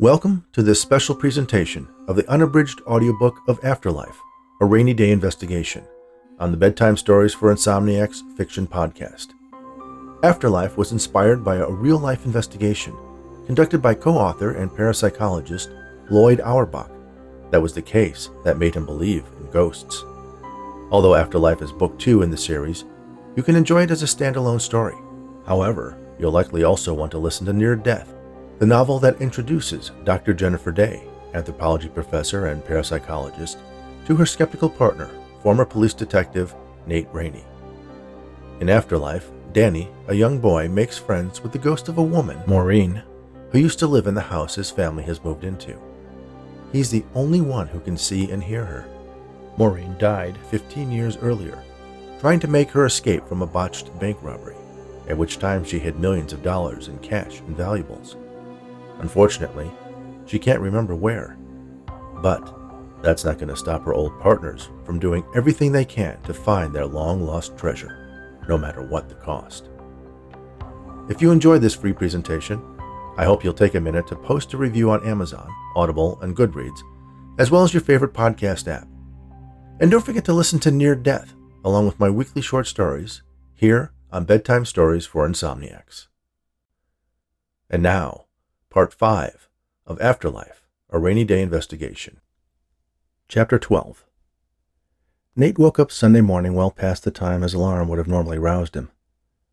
Welcome to this special presentation of the unabridged audiobook of After Life, a Raney/Daye investigation, on the Bedtime Stories for Insomniacs fiction podcast. After Life was inspired by a real life investigation conducted by co author and parapsychologist Lloyd Auerbach. That was the case that made him believe in ghosts. Although After Life is book two in the series, you can enjoy it as a standalone story. However, you'll likely also want to listen to Near Death the novel that introduces Dr. Jennifer Daye, anthropology professor and parapsychologist, to her skeptical partner, former police detective Nate Raney. In After Life, Danny, a young boy, makes friends with the ghost of a woman, Maureen, who used to live in the house his family has moved into. He's the only one who can see and hear her. Maureen died 15 years earlier, trying to make her escape from a botched bank robbery, at which time she hid millions of dollars in cash and valuables. Unfortunately, she can't remember where. But that's not going to stop her old partners from doing everything they can to find their long lost treasure, no matter what the cost. If you enjoyed this free presentation, I hope you'll take a minute to post a review on Amazon, Audible, and Goodreads, as well as your favorite podcast app. And don't forget to listen to Near Death, along with my weekly short stories, here on Bedtime Stories for Insomniacs. And now, Part 5 of After Life A Raney/Daye Investigation. Chapter 12 Nate woke up Sunday morning well past the time his alarm would have normally roused him.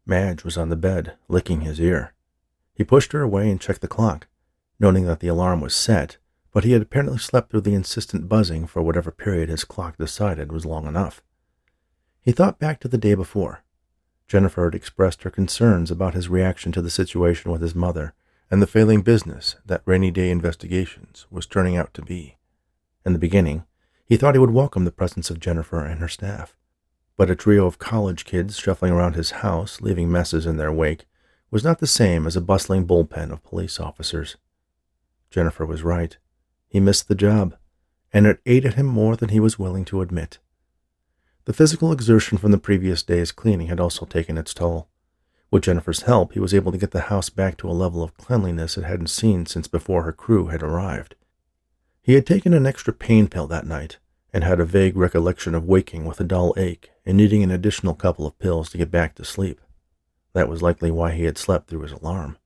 Madge was on the bed, licking his ear. He pushed her away and checked the clock, noting that the alarm was set, but he had apparently slept through the insistent buzzing for whatever period his clock decided was long enough. He thought back to the day before. Jennifer had expressed her concerns about his reaction to the situation with his mother and the failing business that Raney/Daye Investigations was turning out to be. In the beginning, he thought he would welcome the presence of Jennifer and her staff. But a trio of college kids shuffling around his house, leaving messes in their wake, was not the same as a bustling bullpen of police officers. Jennifer was right. He missed the job, and it ate at him more than he was willing to admit. The physical exertion from the previous day's cleaning had also taken its toll. With Jennifer's help, he was able to get the house back to a level of cleanliness it hadn't seen since before her crew had arrived. He had taken an extra pain pill that night and had a vague recollection of waking with a dull ache and needing an additional couple of pills to get back to sleep. That was likely why he had slept through his alarm.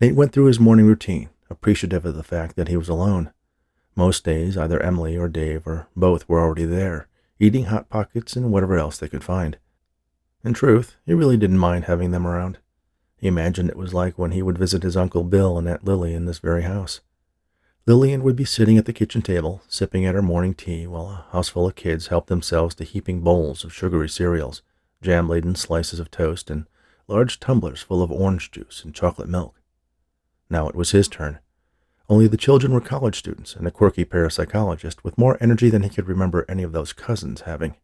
Nate went through his morning routine, appreciative of the fact that he was alone. Most days, either Emily or Dave or both were already there, eating Hot Pockets and whatever else they could find. In truth, he really didn't mind having them around. He imagined it was like when he would visit his Uncle Bill and Aunt Lily in this very house. Lillian would be sitting at the kitchen table, sipping at her morning tea, while a houseful of kids helped themselves to heaping bowls of sugary cereals, jam laden slices of toast, and large tumblers full of orange juice and chocolate milk. Now it was his turn. Only the children were college students and a quirky parapsychologist with more energy than he could remember any of those cousins having.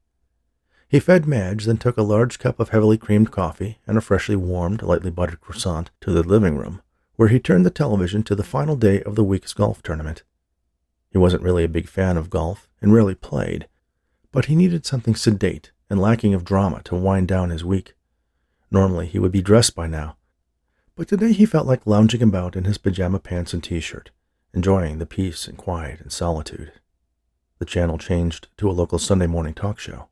He fed Madge, then took a large cup of heavily creamed coffee and a freshly warmed, lightly buttered croissant to the living room, where he turned the television to the final day of the week's golf tournament. He wasn't really a big fan of golf and rarely played, but he needed something sedate and lacking of drama to wind down his week. Normally he would be dressed by now, but today he felt like lounging about in his pajama pants and t-shirt, enjoying the peace and quiet and solitude. The channel changed to a local Sunday morning talk show.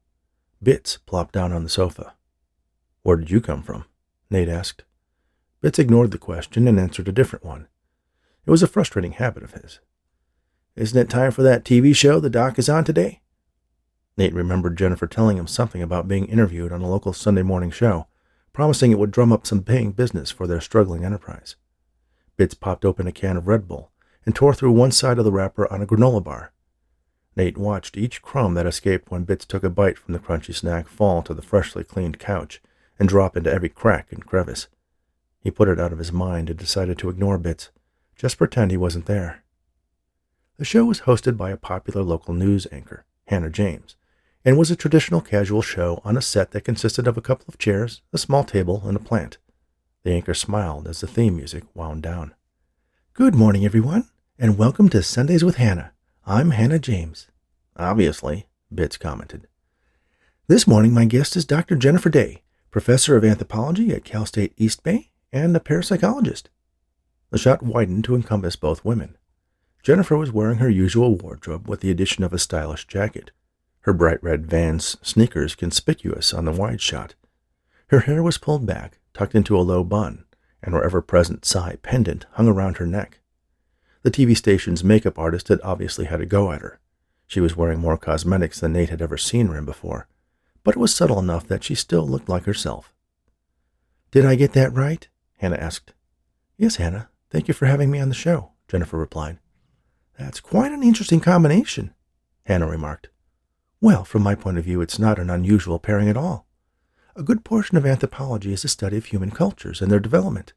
Bits plopped down on the sofa. Where did you come from? Nate asked. Bits ignored the question and answered a different one. It was a frustrating habit of his. Isn't it time for that TV show the doc is on today? Nate remembered Jennifer telling him something about being interviewed on a local Sunday morning show, promising it would drum up some paying business for their struggling enterprise. Bits popped open a can of Red Bull and tore through one side of the wrapper on a granola bar. Nate watched each crumb that escaped when Bits took a bite from the crunchy snack fall to the freshly cleaned couch and drop into every crack and crevice. He put it out of his mind and decided to ignore Bits, just pretend he wasn't there. The show was hosted by a popular local news anchor, Hannah James, and was a traditional casual show on a set that consisted of a couple of chairs, a small table, and a plant. The anchor smiled as the theme music wound down. Good morning, everyone, and welcome to Sundays with Hannah. I'm Hannah James. Obviously, Bits commented. This morning, my guest is Dr. Jennifer Daye, professor of anthropology at Cal State East Bay and a parapsychologist. The shot widened to encompass both women. Jennifer was wearing her usual wardrobe with the addition of a stylish jacket, her bright red Vans sneakers conspicuous on the wide shot. Her hair was pulled back, tucked into a low bun, and her ever present Psi pendant hung around her neck. The TV station's makeup artist had obviously had a go at her. She was wearing more cosmetics than Nate had ever seen her in before, but it was subtle enough that she still looked like herself. Did I get that right? Hannah asked. Yes, Hannah. Thank you for having me on the show, Jennifer replied. That's quite an interesting combination, Hannah remarked. Well, from my point of view, it's not an unusual pairing at all. A good portion of anthropology is the study of human cultures and their development.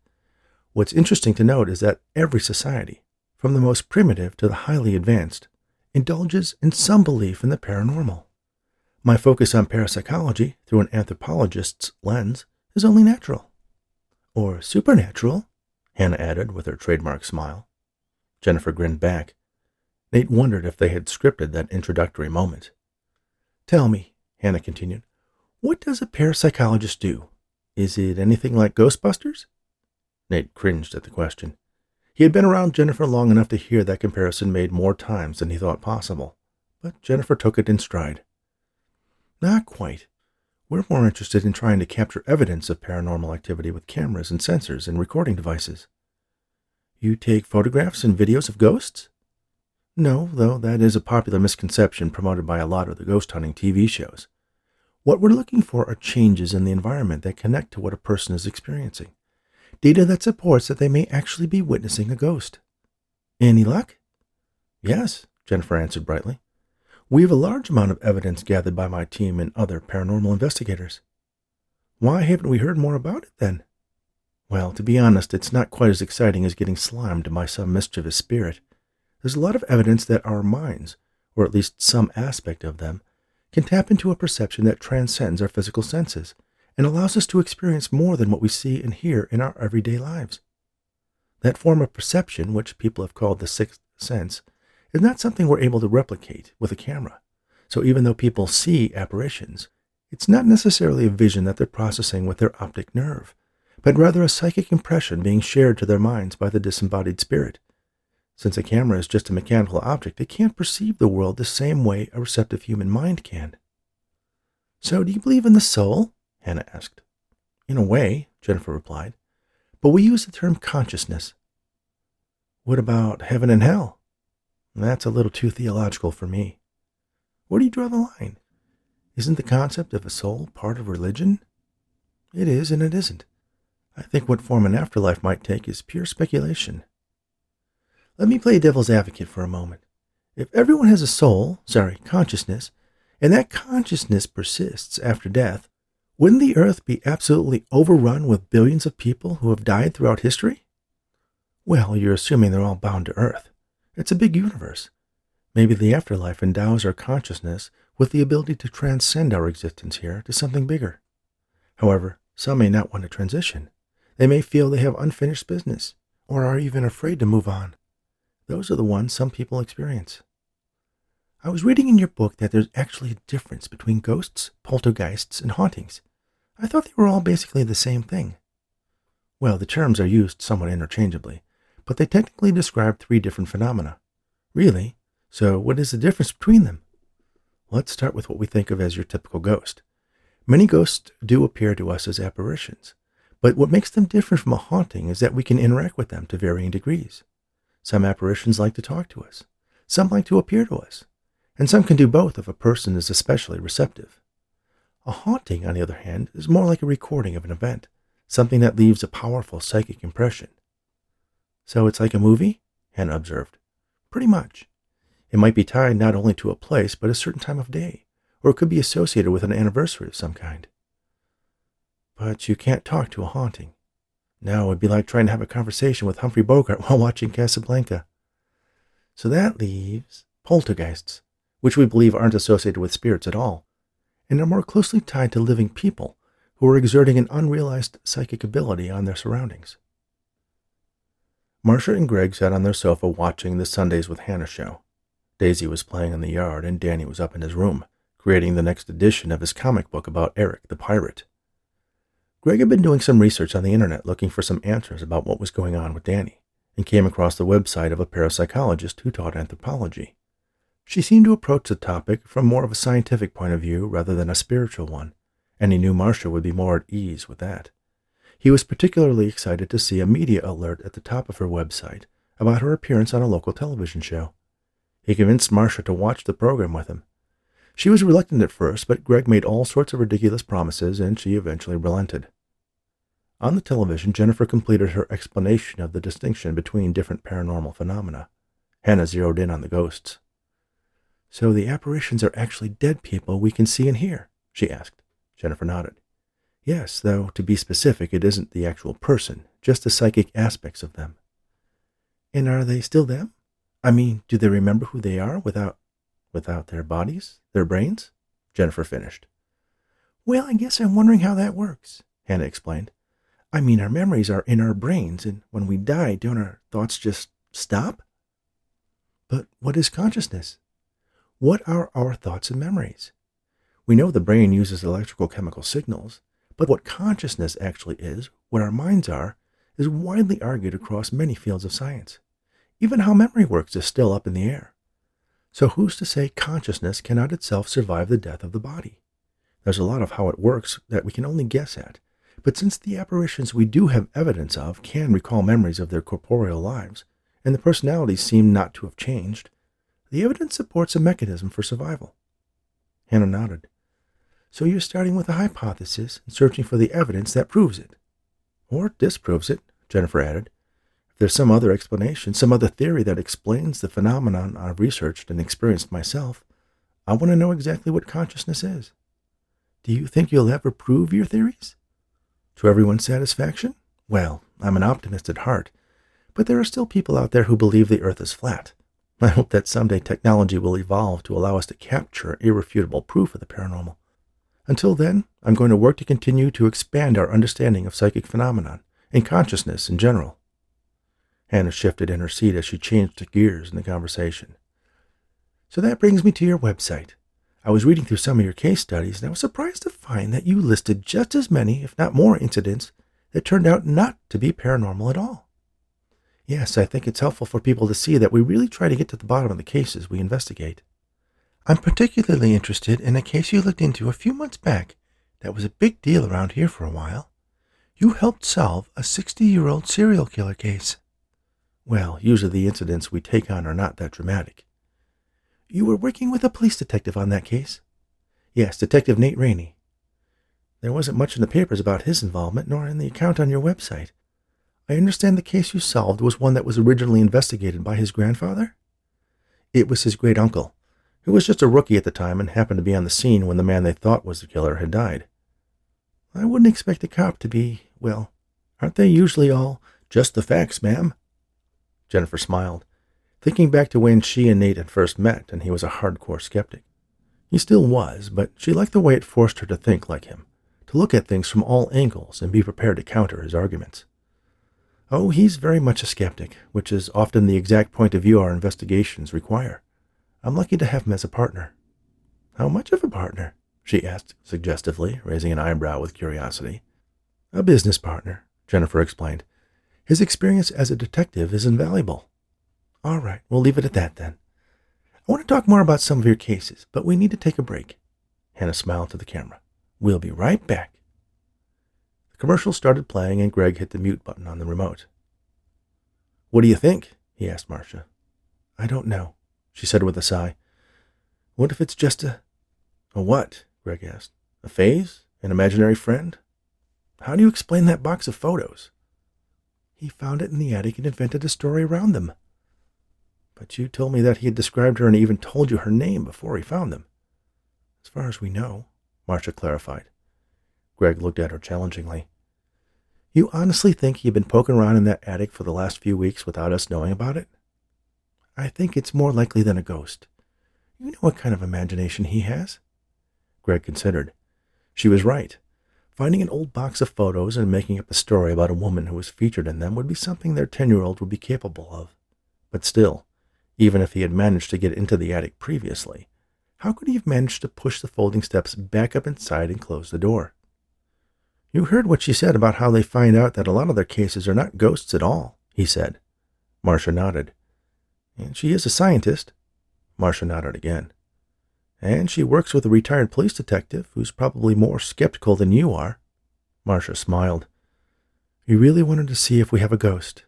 What's interesting to note is that every society, from the most primitive to the highly advanced, indulges in some belief in the paranormal. My focus on parapsychology through an anthropologist's lens is only natural. Or supernatural, Hannah added with her trademark smile. Jennifer grinned back. Nate wondered if they had scripted that introductory moment. Tell me, Hannah continued, what does a parapsychologist do? Is it anything like Ghostbusters? Nate cringed at the question. He had been around Jennifer long enough to hear that comparison made more times than he thought possible, but Jennifer took it in stride. Not quite. We're more interested in trying to capture evidence of paranormal activity with cameras and sensors and recording devices. You take photographs and videos of ghosts? No, though that is a popular misconception promoted by a lot of the ghost hunting TV shows. What we're looking for are changes in the environment that connect to what a person is experiencing. Data that supports that they may actually be witnessing a ghost. Any luck? Yes, Jennifer answered brightly. We have a large amount of evidence gathered by my team and other paranormal investigators. Why haven't we heard more about it then? Well, to be honest, it's not quite as exciting as getting slimed by some mischievous spirit. There's a lot of evidence that our minds, or at least some aspect of them, can tap into a perception that transcends our physical senses and allows us to experience more than what we see and hear in our everyday lives. That form of perception, which people have called the sixth sense, is not something we're able to replicate with a camera. So even though people see apparitions, it's not necessarily a vision that they're processing with their optic nerve, but rather a psychic impression being shared to their minds by the disembodied spirit. Since a camera is just a mechanical object, it can't perceive the world the same way a receptive human mind can. So, do you believe in the soul? Hannah asked. In a way, Jennifer replied, but we use the term consciousness. What about heaven and hell? That's a little too theological for me. Where do you draw the line? Isn't the concept of a soul part of religion? It is and it isn't. I think what form an afterlife might take is pure speculation. Let me play devil's advocate for a moment. If everyone has a soul, sorry, consciousness, and that consciousness persists after death, wouldn't the earth be absolutely overrun with billions of people who have died throughout history? Well, you're assuming they're all bound to earth. It's a big universe. Maybe the afterlife endows our consciousness with the ability to transcend our existence here to something bigger. However, some may not want to transition. They may feel they have unfinished business, or are even afraid to move on. Those are the ones some people experience. I was reading in your book that there's actually a difference between ghosts, poltergeists, and hauntings. I thought they were all basically the same thing. Well, the terms are used somewhat interchangeably, but they technically describe three different phenomena. Really? So, what is the difference between them? Let's start with what we think of as your typical ghost. Many ghosts do appear to us as apparitions, but what makes them different from a haunting is that we can interact with them to varying degrees. Some apparitions like to talk to us, some like to appear to us, and some can do both if a person is especially receptive. A haunting, on the other hand, is more like a recording of an event, something that leaves a powerful psychic impression. So it's like a movie? Hannah observed. Pretty much. It might be tied not only to a place, but a certain time of day, or it could be associated with an anniversary of some kind. But you can't talk to a haunting. No, it'd be like trying to have a conversation with Humphrey Bogart while watching Casablanca. So that leaves poltergeists, which we believe aren't associated with spirits at all, and are more closely tied to living people who are exerting an unrealized psychic ability on their surroundings. Marcia and Greg sat on their sofa watching the Sundays with Hannah show. Daisy was playing in the yard, and Danny was up in his room, creating the next edition of his comic book about Eric the pirate. Greg had been doing some research on the internet looking for some answers about what was going on with Danny, and came across the website of a parapsychologist who taught anthropology. She seemed to approach the topic from more of a scientific point of view rather than a spiritual one, and he knew Marcia would be more at ease with that. He was particularly excited to see a media alert at the top of her website about her appearance on a local television show. He convinced Marcia to watch the program with him. She was reluctant at first, but Greg made all sorts of ridiculous promises, and she eventually relented. On the television, Jennifer completed her explanation of the distinction between different paranormal phenomena. Hannah zeroed in on the ghosts. So the apparitions are actually dead people we can see and hear? she asked. Jennifer nodded. Yes, though to be specific, it isn't the actual person, just the psychic aspects of them. And are they still them? I mean, do they remember who they are without without their bodies, their brains? Jennifer finished. Well, I guess I'm wondering how that works, Hannah explained. I mean, our memories are in our brains, and when we die, don't our thoughts just stop? But what is consciousness? What are our thoughts and memories? We know the brain uses electrical chemical signals, but what consciousness actually is, what our minds are, is widely argued across many fields of science. Even how memory works is still up in the air. So who's to say consciousness cannot itself survive the death of the body? There's a lot of how it works that we can only guess at, but since the apparitions we do have evidence of can recall memories of their corporeal lives, and the personalities seem not to have changed, the evidence supports a mechanism for survival. Hannah nodded. So you're starting with a hypothesis and searching for the evidence that proves it. Or disproves it, Jennifer added. If there's some other explanation, some other theory that explains the phenomenon I've researched and experienced myself, I want to know exactly what consciousness is. Do you think you'll ever prove your theories? To everyone's satisfaction? Well, I'm an optimist at heart, but there are still people out there who believe the earth is flat. I hope that someday technology will evolve to allow us to capture irrefutable proof of the paranormal. Until then, I'm going to work to continue to expand our understanding of psychic phenomenon and consciousness in general. Hannah shifted in her seat as she changed gears in the conversation. So that brings me to your website. I was reading through some of your case studies and I was surprised to find that you listed just as many, if not more, incidents that turned out not to be paranormal at all. Yes, I think it's helpful for people to see that we really try to get to the bottom of the cases we investigate. I'm particularly interested in a case you looked into a few months back that was a big deal around here for a while. You helped solve a 60 year old serial killer case. Well, usually the incidents we take on are not that dramatic. You were working with a police detective on that case? Yes, Detective Nate Raney. There wasn't much in the papers about his involvement, nor in the account on your website. I understand the case you solved was one that was originally investigated by his grandfather? It was his great uncle, who was just a rookie at the time and happened to be on the scene when the man they thought was the killer had died. I wouldn't expect a cop to be, well, aren't they usually all just the facts, ma'am? Jennifer smiled, thinking back to when she and Nate had first met and he was a hardcore skeptic. He still was, but she liked the way it forced her to think like him, to look at things from all angles and be prepared to counter his arguments. Oh, he's very much a skeptic, which is often the exact point of view our investigations require. I'm lucky to have him as a partner. How much of a partner? she asked suggestively, raising an eyebrow with curiosity. A business partner, Jennifer explained. His experience as a detective is invaluable. All right, we'll leave it at that then. I want to talk more about some of your cases, but we need to take a break. Hannah smiled to the camera. We'll be right back. The commercial started playing, and Greg hit the mute button on the remote. What do you think? he asked Marcia. I don't know, she said with a sigh. What if it's just a. A what? Greg asked. A phase? An imaginary friend? How do you explain that box of photos? He found it in the attic and invented a story around them. But you told me that he had described her and even told you her name before he found them. As far as we know, Marcia clarified. Greg looked at her challengingly. You honestly think he'd been poking around in that attic for the last few weeks without us knowing about it? I think it's more likely than a ghost. You know what kind of imagination he has? Greg considered. She was right. Finding an old box of photos and making up a story about a woman who was featured in them would be something their ten year old would be capable of. But still, even if he had managed to get into the attic previously, how could he have managed to push the folding steps back up inside and close the door? You heard what she said about how they find out that a lot of their cases are not ghosts at all, he said. Marcia nodded. And she is a scientist. Marcia nodded again. And she works with a retired police detective who's probably more skeptical than you are. Marcia smiled. We really wanted to see if we have a ghost.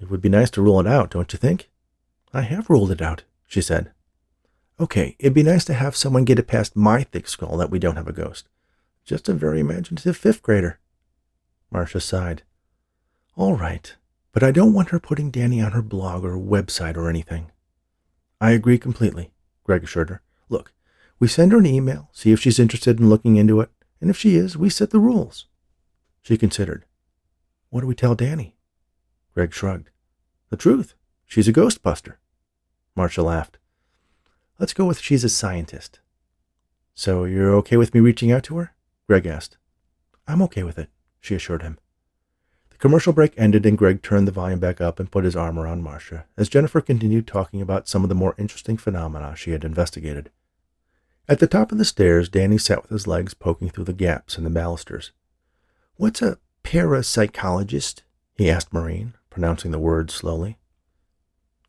It would be nice to rule it out, don't you think? I have ruled it out, she said. Okay, it'd be nice to have someone get it past my thick skull that we don't have a ghost. Just a very imaginative fifth grader. Marcia sighed. All right, but I don't want her putting Danny on her blog or website or anything. I agree completely, Greg assured her. Look, we send her an email, see if she's interested in looking into it, and if she is, we set the rules. She considered. What do we tell Danny? Greg shrugged. The truth. She's a ghostbuster. Marcia laughed. Let's go with she's a scientist. So you're okay with me reaching out to her? Greg asked. I'm okay with it, she assured him. The commercial break ended and Greg turned the volume back up and put his arm around Marcia as Jennifer continued talking about some of the more interesting phenomena she had investigated. At the top of the stairs, Danny sat with his legs poking through the gaps in the balusters. What's a parapsychologist? he asked Maureen, pronouncing the word slowly.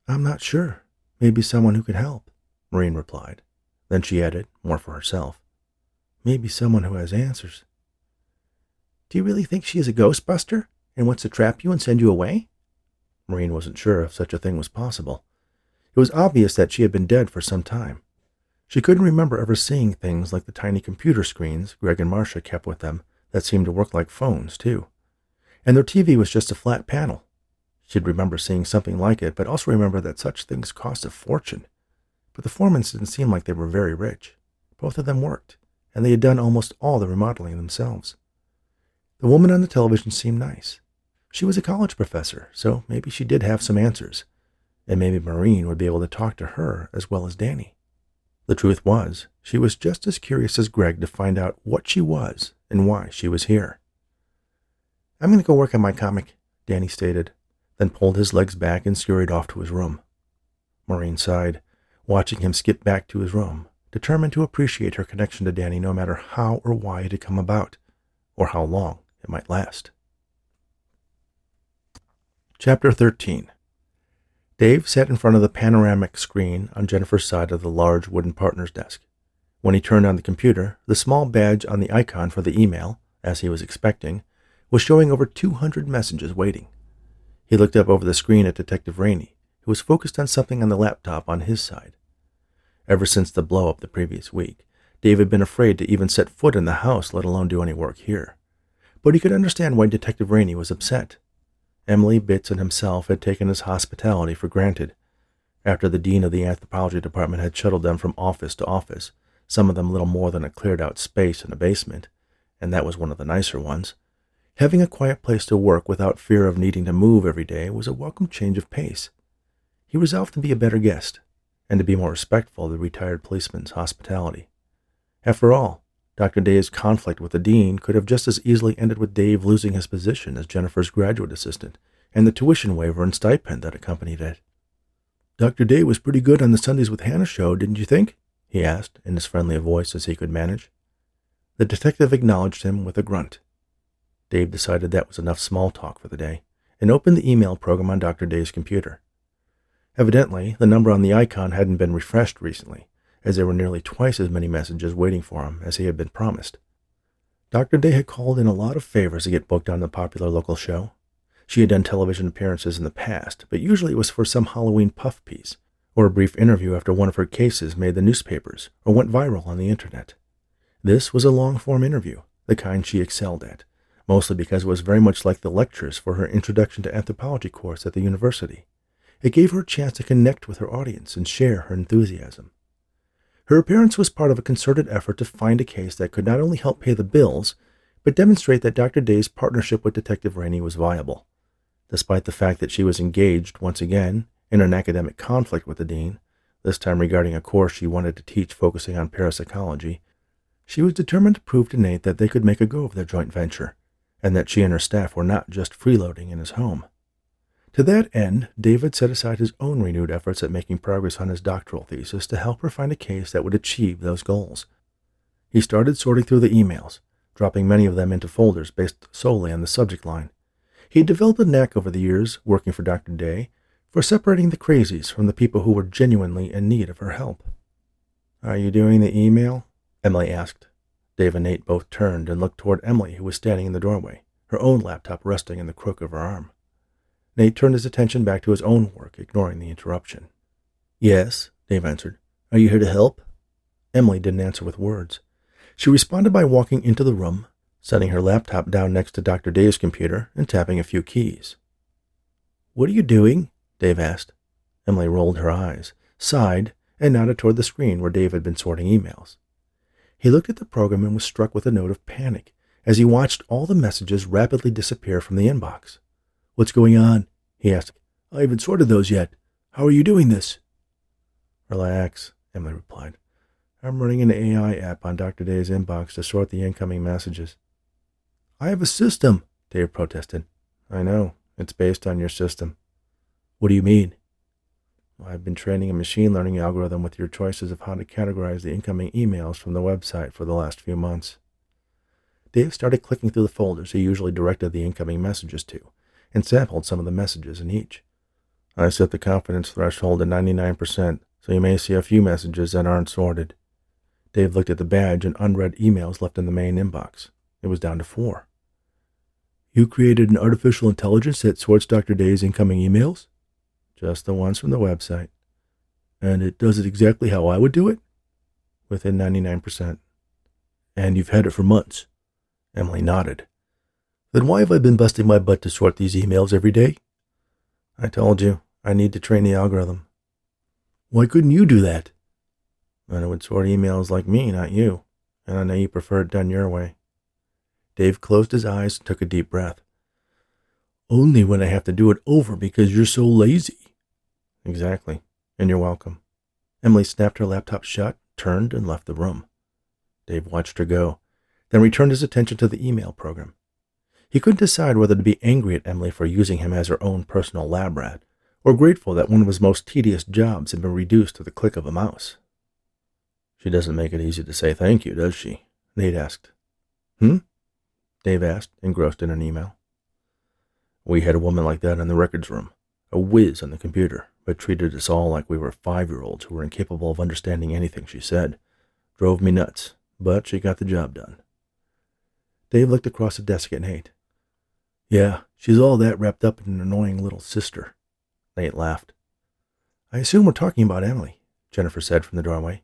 I'm not sure. Maybe someone who could help. Maureen replied. Then she added, more for herself, Maybe someone who has answers. Do you really think she is a ghostbuster and wants to trap you and send you away? Maureen wasn't sure if such a thing was possible. It was obvious that she had been dead for some time. She couldn't remember ever seeing things like the tiny computer screens Greg and Marcia kept with them that seemed to work like phones, too. And their TV was just a flat panel. She'd remember seeing something like it, but also remember that such things cost a fortune but the Foremans didn't seem like they were very rich. Both of them worked, and they had done almost all the remodeling themselves. The woman on the television seemed nice. She was a college professor, so maybe she did have some answers, and maybe Maureen would be able to talk to her as well as Danny. The truth was, she was just as curious as Greg to find out what she was and why she was here. I'm going to go work on my comic, Danny stated, then pulled his legs back and scurried off to his room. Maureen sighed watching him skip back to his room, determined to appreciate her connection to Danny no matter how or why it had come about, or how long it might last. Chapter 13 Dave sat in front of the panoramic screen on Jennifer's side of the large wooden partner's desk. When he turned on the computer, the small badge on the icon for the email, as he was expecting, was showing over 200 messages waiting. He looked up over the screen at Detective Raney, who was focused on something on the laptop on his side. Ever since the blow up the previous week, Dave had been afraid to even set foot in the house, let alone do any work here. But he could understand why Detective Raney was upset. Emily Bits and himself had taken his hospitality for granted. After the dean of the anthropology department had shuttled them from office to office, some of them little more than a cleared out space in a basement, and that was one of the nicer ones, having a quiet place to work without fear of needing to move every day was a welcome change of pace. He resolved to be a better guest and to be more respectful of the retired policeman's hospitality. After all, Dr. Daye's conflict with the dean could have just as easily ended with Dave losing his position as Jennifer's graduate assistant and the tuition waiver and stipend that accompanied it. Dr. Daye was pretty good on the Sundays with Hannah show, didn't you think? he asked in as friendly a voice as he could manage. The detective acknowledged him with a grunt. Dave decided that was enough small talk for the day and opened the email program on Dr. Daye's computer. Evidently, the number on the icon hadn't been refreshed recently, as there were nearly twice as many messages waiting for him as he had been promised. Dr. Daye had called in a lot of favors to get booked on the popular local show. She had done television appearances in the past, but usually it was for some Halloween puff piece, or a brief interview after one of her cases made the newspapers or went viral on the internet. This was a long form interview, the kind she excelled at, mostly because it was very much like the lectures for her Introduction to Anthropology course at the university. It gave her a chance to connect with her audience and share her enthusiasm. Her appearance was part of a concerted effort to find a case that could not only help pay the bills, but demonstrate that Dr. Daye's partnership with Detective Raney was viable. Despite the fact that she was engaged, once again, in an academic conflict with the dean, this time regarding a course she wanted to teach focusing on parapsychology, she was determined to prove to Nate that they could make a go of their joint venture, and that she and her staff were not just freeloading in his home. To that end, David set aside his own renewed efforts at making progress on his doctoral thesis to help her find a case that would achieve those goals. He started sorting through the emails, dropping many of them into folders based solely on the subject line. He had developed a knack over the years, working for Dr. Daye, for separating the crazies from the people who were genuinely in need of her help. Are you doing the email? Emily asked. Dave and Nate both turned and looked toward Emily, who was standing in the doorway, her own laptop resting in the crook of her arm. Nate turned his attention back to his own work, ignoring the interruption. Yes, Dave answered. Are you here to help? Emily didn't answer with words. She responded by walking into the room, setting her laptop down next to Dr. Daye's computer, and tapping a few keys. What are you doing? Dave asked. Emily rolled her eyes, sighed, and nodded toward the screen where Dave had been sorting emails. He looked at the program and was struck with a note of panic as he watched all the messages rapidly disappear from the inbox. What's going on? he asked. I haven't sorted those yet. How are you doing this? Relax, Emily replied. I'm running an AI app on Dr. Daye's inbox to sort the incoming messages. I have a system, Dave protested. I know. It's based on your system. What do you mean? I've been training a machine learning algorithm with your choices of how to categorize the incoming emails from the website for the last few months. Dave started clicking through the folders he usually directed the incoming messages to, and sampled some of the messages in each. I set the confidence threshold to 99%, so you may see a few messages that aren't sorted. Dave looked at the badge and unread emails left in the main inbox. It was down to four. You created an artificial intelligence that sorts Dr. Daye's incoming emails? Just the ones from the website. And it does it exactly how I would do it? Within 99%. And you've had it for months. Emily nodded. Then why have I been busting my butt to sort these emails every day? I told you, I need to train the algorithm. Why couldn't you do that? And it would sort emails like me, not you. And I know you prefer it done your way. Dave closed his eyes and took a deep breath. Only when I have to do it over because you're so lazy. Exactly. And you're welcome. Emily snapped her laptop shut, turned, and left the room. Dave watched her go, then returned his attention to the email program. He couldn't decide whether to be angry at Emily for using him as her own personal lab rat, or grateful that one of his most tedious jobs had been reduced to the click of a mouse. She doesn't make it easy to say thank you, does she? Nate asked. Hmm? Dave asked, engrossed in an email. We had a woman like that in the records room, a whiz on the computer, but treated us all like we were five year olds who were incapable of understanding anything she said. Drove me nuts, but she got the job done. Dave looked across the desk at Nate. Yeah, she's all that wrapped up in an annoying little sister. Nate laughed. I assume we're talking about Emily, Jennifer said from the doorway.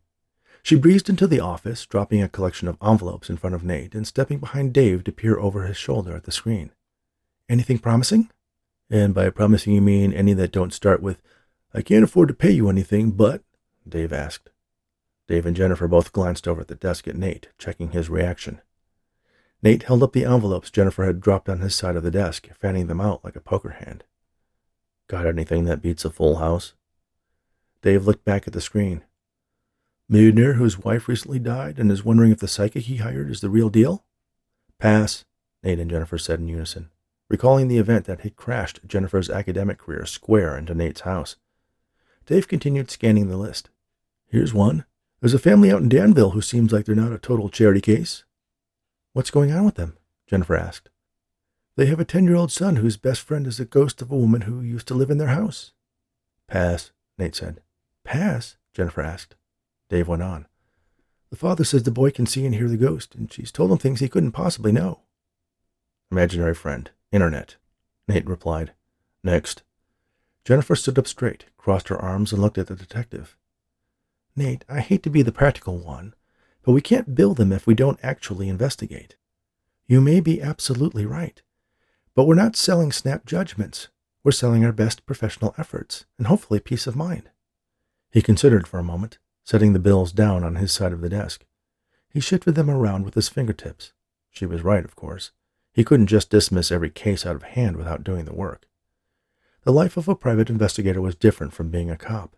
She breezed into the office, dropping a collection of envelopes in front of Nate and stepping behind Dave to peer over his shoulder at the screen. Anything promising? And by promising you mean any that don't start with I can't afford to pay you anything, but, Dave asked. Dave and Jennifer both glanced over at the desk at Nate, checking his reaction. Nate held up the envelopes Jennifer had dropped on his side of the desk, fanning them out like a poker hand. Got anything that beats a full house? Dave looked back at the screen. Millionaire whose wife recently died and is wondering if the psychic he hired is the real deal? Pass, Nate and Jennifer said in unison, recalling the event that had crashed Jennifer's academic career square into Nate's house. Dave continued scanning the list. Here's one. There's a family out in Danville who seems like they're not a total charity case. What's going on with them? Jennifer asked. They have a ten year old son whose best friend is the ghost of a woman who used to live in their house. Pass, Nate said. Pass? Jennifer asked. Dave went on. The father says the boy can see and hear the ghost, and she's told him things he couldn't possibly know. Imaginary friend. Internet. Nate replied. Next. Jennifer stood up straight, crossed her arms, and looked at the detective. Nate, I hate to be the practical one, but we can't bill them if we don't actually investigate. You may be absolutely right, but we're not selling snap judgments. We're selling our best professional efforts and hopefully peace of mind. He considered for a moment, setting the bills down on his side of the desk. He shifted them around with his fingertips. She was right, of course. He couldn't just dismiss every case out of hand without doing the work. The life of a private investigator was different from being a cop.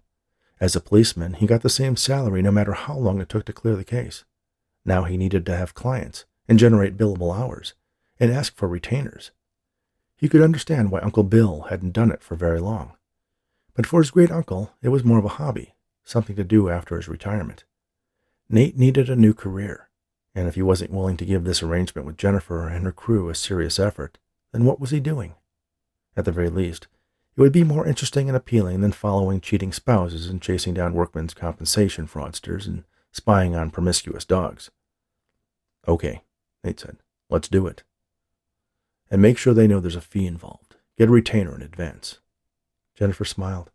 As a policeman, he got the same salary no matter how long it took to clear the case. Now he needed to have clients and generate billable hours and ask for retainers. He could understand why Uncle Bill hadn't done it for very long. But for his great uncle, it was more of a hobby, something to do after his retirement. Nate needed a new career, and if he wasn't willing to give this arrangement with Jennifer and her crew a serious effort, then what was he doing? At the very least, It would be more interesting and appealing than following cheating spouses and chasing down workmen's compensation fraudsters and spying on promiscuous dogs. Okay, Nate said. Let's do it. And make sure they know there's a fee involved. Get a retainer in advance. Jennifer smiled.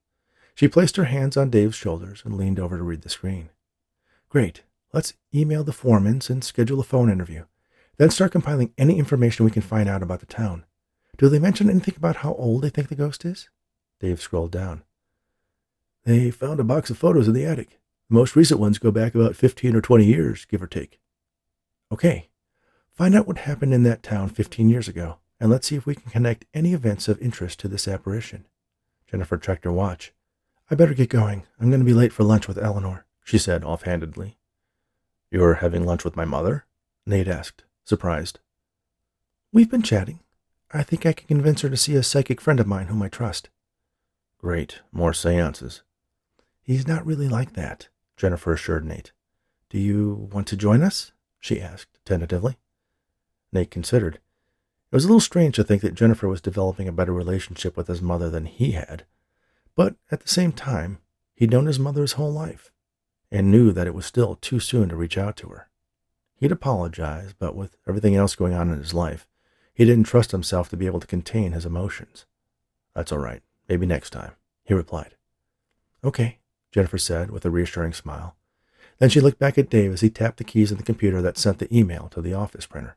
She placed her hands on Dave's shoulders and leaned over to read the screen. Great. Let's email the Foremans and schedule a phone interview. Then start compiling any information we can find out about the town. Do they mention anything about how old they think the ghost is? Dave scrolled down. They found a box of photos in the attic. The most recent ones go back about 15 or 20 years, give or take. Okay. Find out what happened in that town 15 years ago, and let's see if we can connect any events of interest to this apparition. Jennifer checked her watch. I better get going. I'm going to be late for lunch with Eleanor, she said offhandedly. You're having lunch with my mother? Nate asked, surprised. We've been chatting. I think I can convince her to see a psychic friend of mine whom I trust. Great. More seances. He's not really like that, Jennifer assured Nate. Do you want to join us? she asked tentatively. Nate considered. It was a little strange to think that Jennifer was developing a better relationship with his mother than he had. But at the same time, he'd known his mother his whole life and knew that it was still too soon to reach out to her. He'd apologized, but with everything else going on in his life, he didn't trust himself to be able to contain his emotions. That's all right. Maybe next time, he replied. Okay, Jennifer said with a reassuring smile. Then she looked back at Dave as he tapped the keys on the computer that sent the email to the office printer.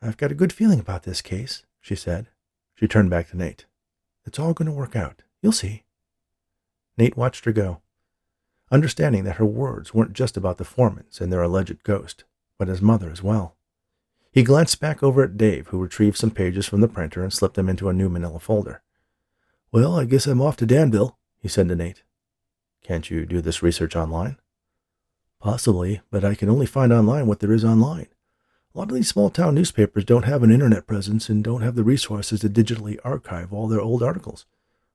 I've got a good feeling about this case, she said. She turned back to Nate. It's all going to work out. You'll see. Nate watched her go, understanding that her words weren't just about the Foremans and their alleged ghost, but his mother as well. He glanced back over at Dave, who retrieved some pages from the printer and slipped them into a new manila folder. Well, I guess I'm off to Danville, he said to Nate. Can't you do this research online? Possibly, but I can only find online what there is online. A lot of these small town newspapers don't have an internet presence and don't have the resources to digitally archive all their old articles.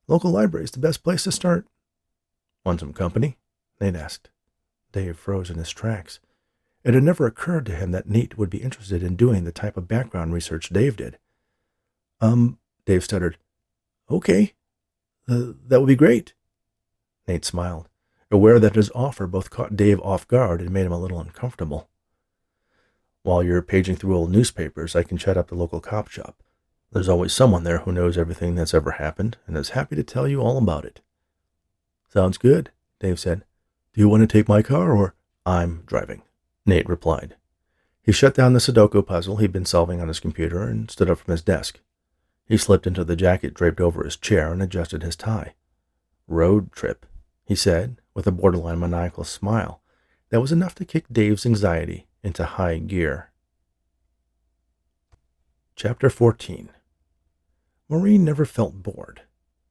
Local library is the best place to start. Want some company? Nate asked. Dave froze in his tracks. It had never occurred to him that Nate would be interested in doing the type of background research Dave did. Um, Dave stuttered. Okay. That would be great. Nate smiled, aware that his offer both caught Dave off guard and made him a little uncomfortable. While you're paging through old newspapers, I can chat up the local cop shop. There's always someone there who knows everything that's ever happened and is happy to tell you all about it. Sounds good, Dave said. Do you want to take my car or? I'm driving. Nate replied. He shut down the Sudoku puzzle he'd been solving on his computer and stood up from his desk. He slipped into the jacket draped over his chair and adjusted his tie. Road trip, he said, with a borderline maniacal smile that was enough to kick Dave's anxiety into high gear. Chapter 14 Maureen never felt bored.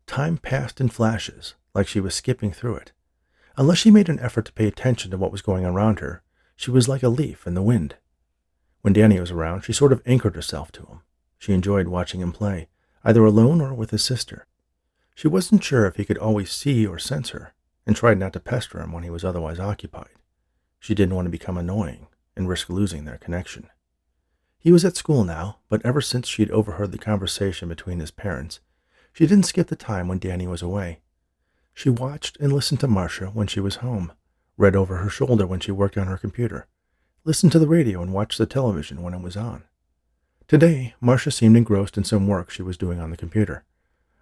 Time passed in flashes, like she was skipping through it. Unless she made an effort to pay attention to what was going around her, she was like a leaf in the wind. When Danny was around, she sort of anchored herself to him. She enjoyed watching him play, either alone or with his sister. She wasn't sure if he could always see or sense her, and tried not to pester him when he was otherwise occupied. She didn't want to become annoying and risk losing their connection. He was at school now, but ever since she'd overheard the conversation between his parents, she didn't skip the time when Danny was away. She watched and listened to Marcia when she was home, read over her shoulder when she worked on her computer, listened to the radio and watched the television when it was on. Today, Marcia seemed engrossed in some work she was doing on the computer.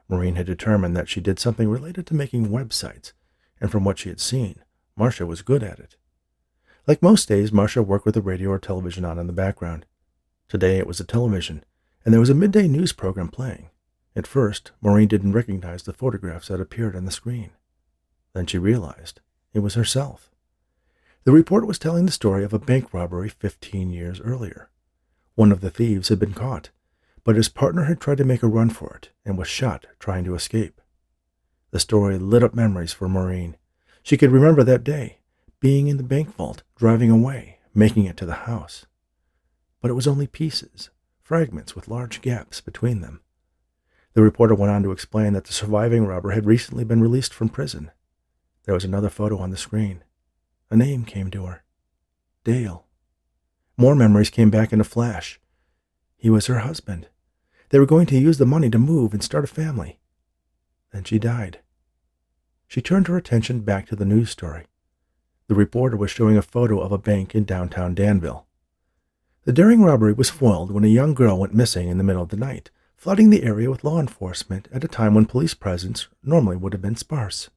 Maureen had determined that she did something related to making websites, and from what she had seen, Marcia was good at it. Like most days, Marcia worked with the radio or television on in the background. Today it was a television, and there was a midday news program playing. At first, Maureen didn't recognize the photographs that appeared on the screen. Then she realized it was herself. The report was telling the story of a bank robbery 15 years earlier. One of the thieves had been caught, but his partner had tried to make a run for it and was shot trying to escape. The story lit up memories for Maureen. She could remember that day, being in the bank vault, driving away, making it to the house. But it was only pieces, fragments with large gaps between them. The reporter went on to explain that the surviving robber had recently been released from prison there was another photo on the screen. A name came to her Dale. More memories came back in a flash. He was her husband. They were going to use the money to move and start a family. Then she died. She turned her attention back to the news story. The reporter was showing a photo of a bank in downtown Danville. The daring robbery was foiled when a young girl went missing in the middle of the night, flooding the area with law enforcement at a time when police presence normally would have been sparse.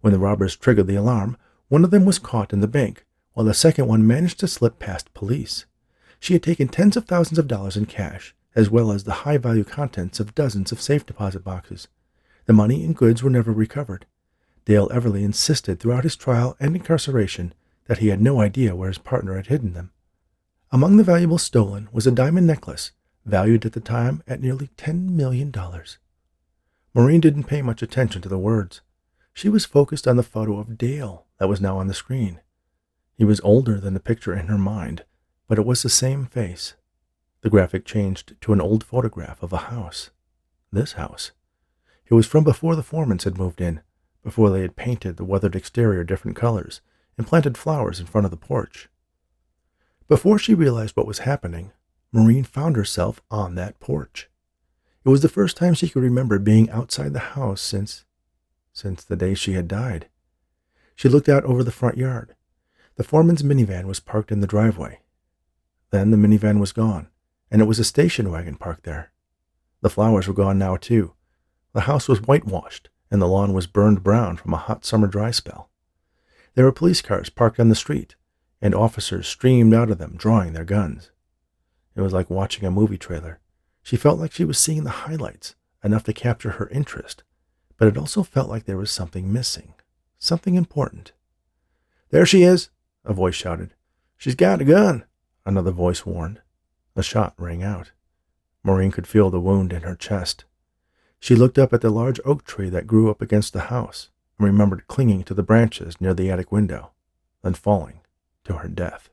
When the robbers triggered the alarm, one of them was caught in the bank, while the second one managed to slip past police. She had taken tens of thousands of dollars in cash, as well as the high value contents of dozens of safe deposit boxes. The money and goods were never recovered. Dale Everly insisted throughout his trial and incarceration that he had no idea where his partner had hidden them. Among the valuables stolen was a diamond necklace, valued at the time at nearly $10 million. Maureen didn't pay much attention to the words. She was focused on the photo of Dale that was now on the screen. He was older than the picture in her mind, but it was the same face. The graphic changed to an old photograph of a house. This house. It was from before the Foremans had moved in, before they had painted the weathered exterior different colors and planted flowers in front of the porch. Before she realized what was happening, Maureen found herself on that porch. It was the first time she could remember being outside the house since since the day she had died. She looked out over the front yard. The Foremans' minivan was parked in the driveway. Then the minivan was gone, and it was a station wagon parked there. The flowers were gone now, too. The house was whitewashed, and the lawn was burned brown from a hot summer dry spell. There were police cars parked on the street, and officers streamed out of them drawing their guns. It was like watching a movie trailer. She felt like she was seeing the highlights, enough to capture her interest, but it also felt like there was something missing, something important. There she is, a voice shouted. She's got a gun, another voice warned. A shot rang out. Maureen could feel the wound in her chest. She looked up at the large oak tree that grew up against the house and remembered clinging to the branches near the attic window, then falling to her death.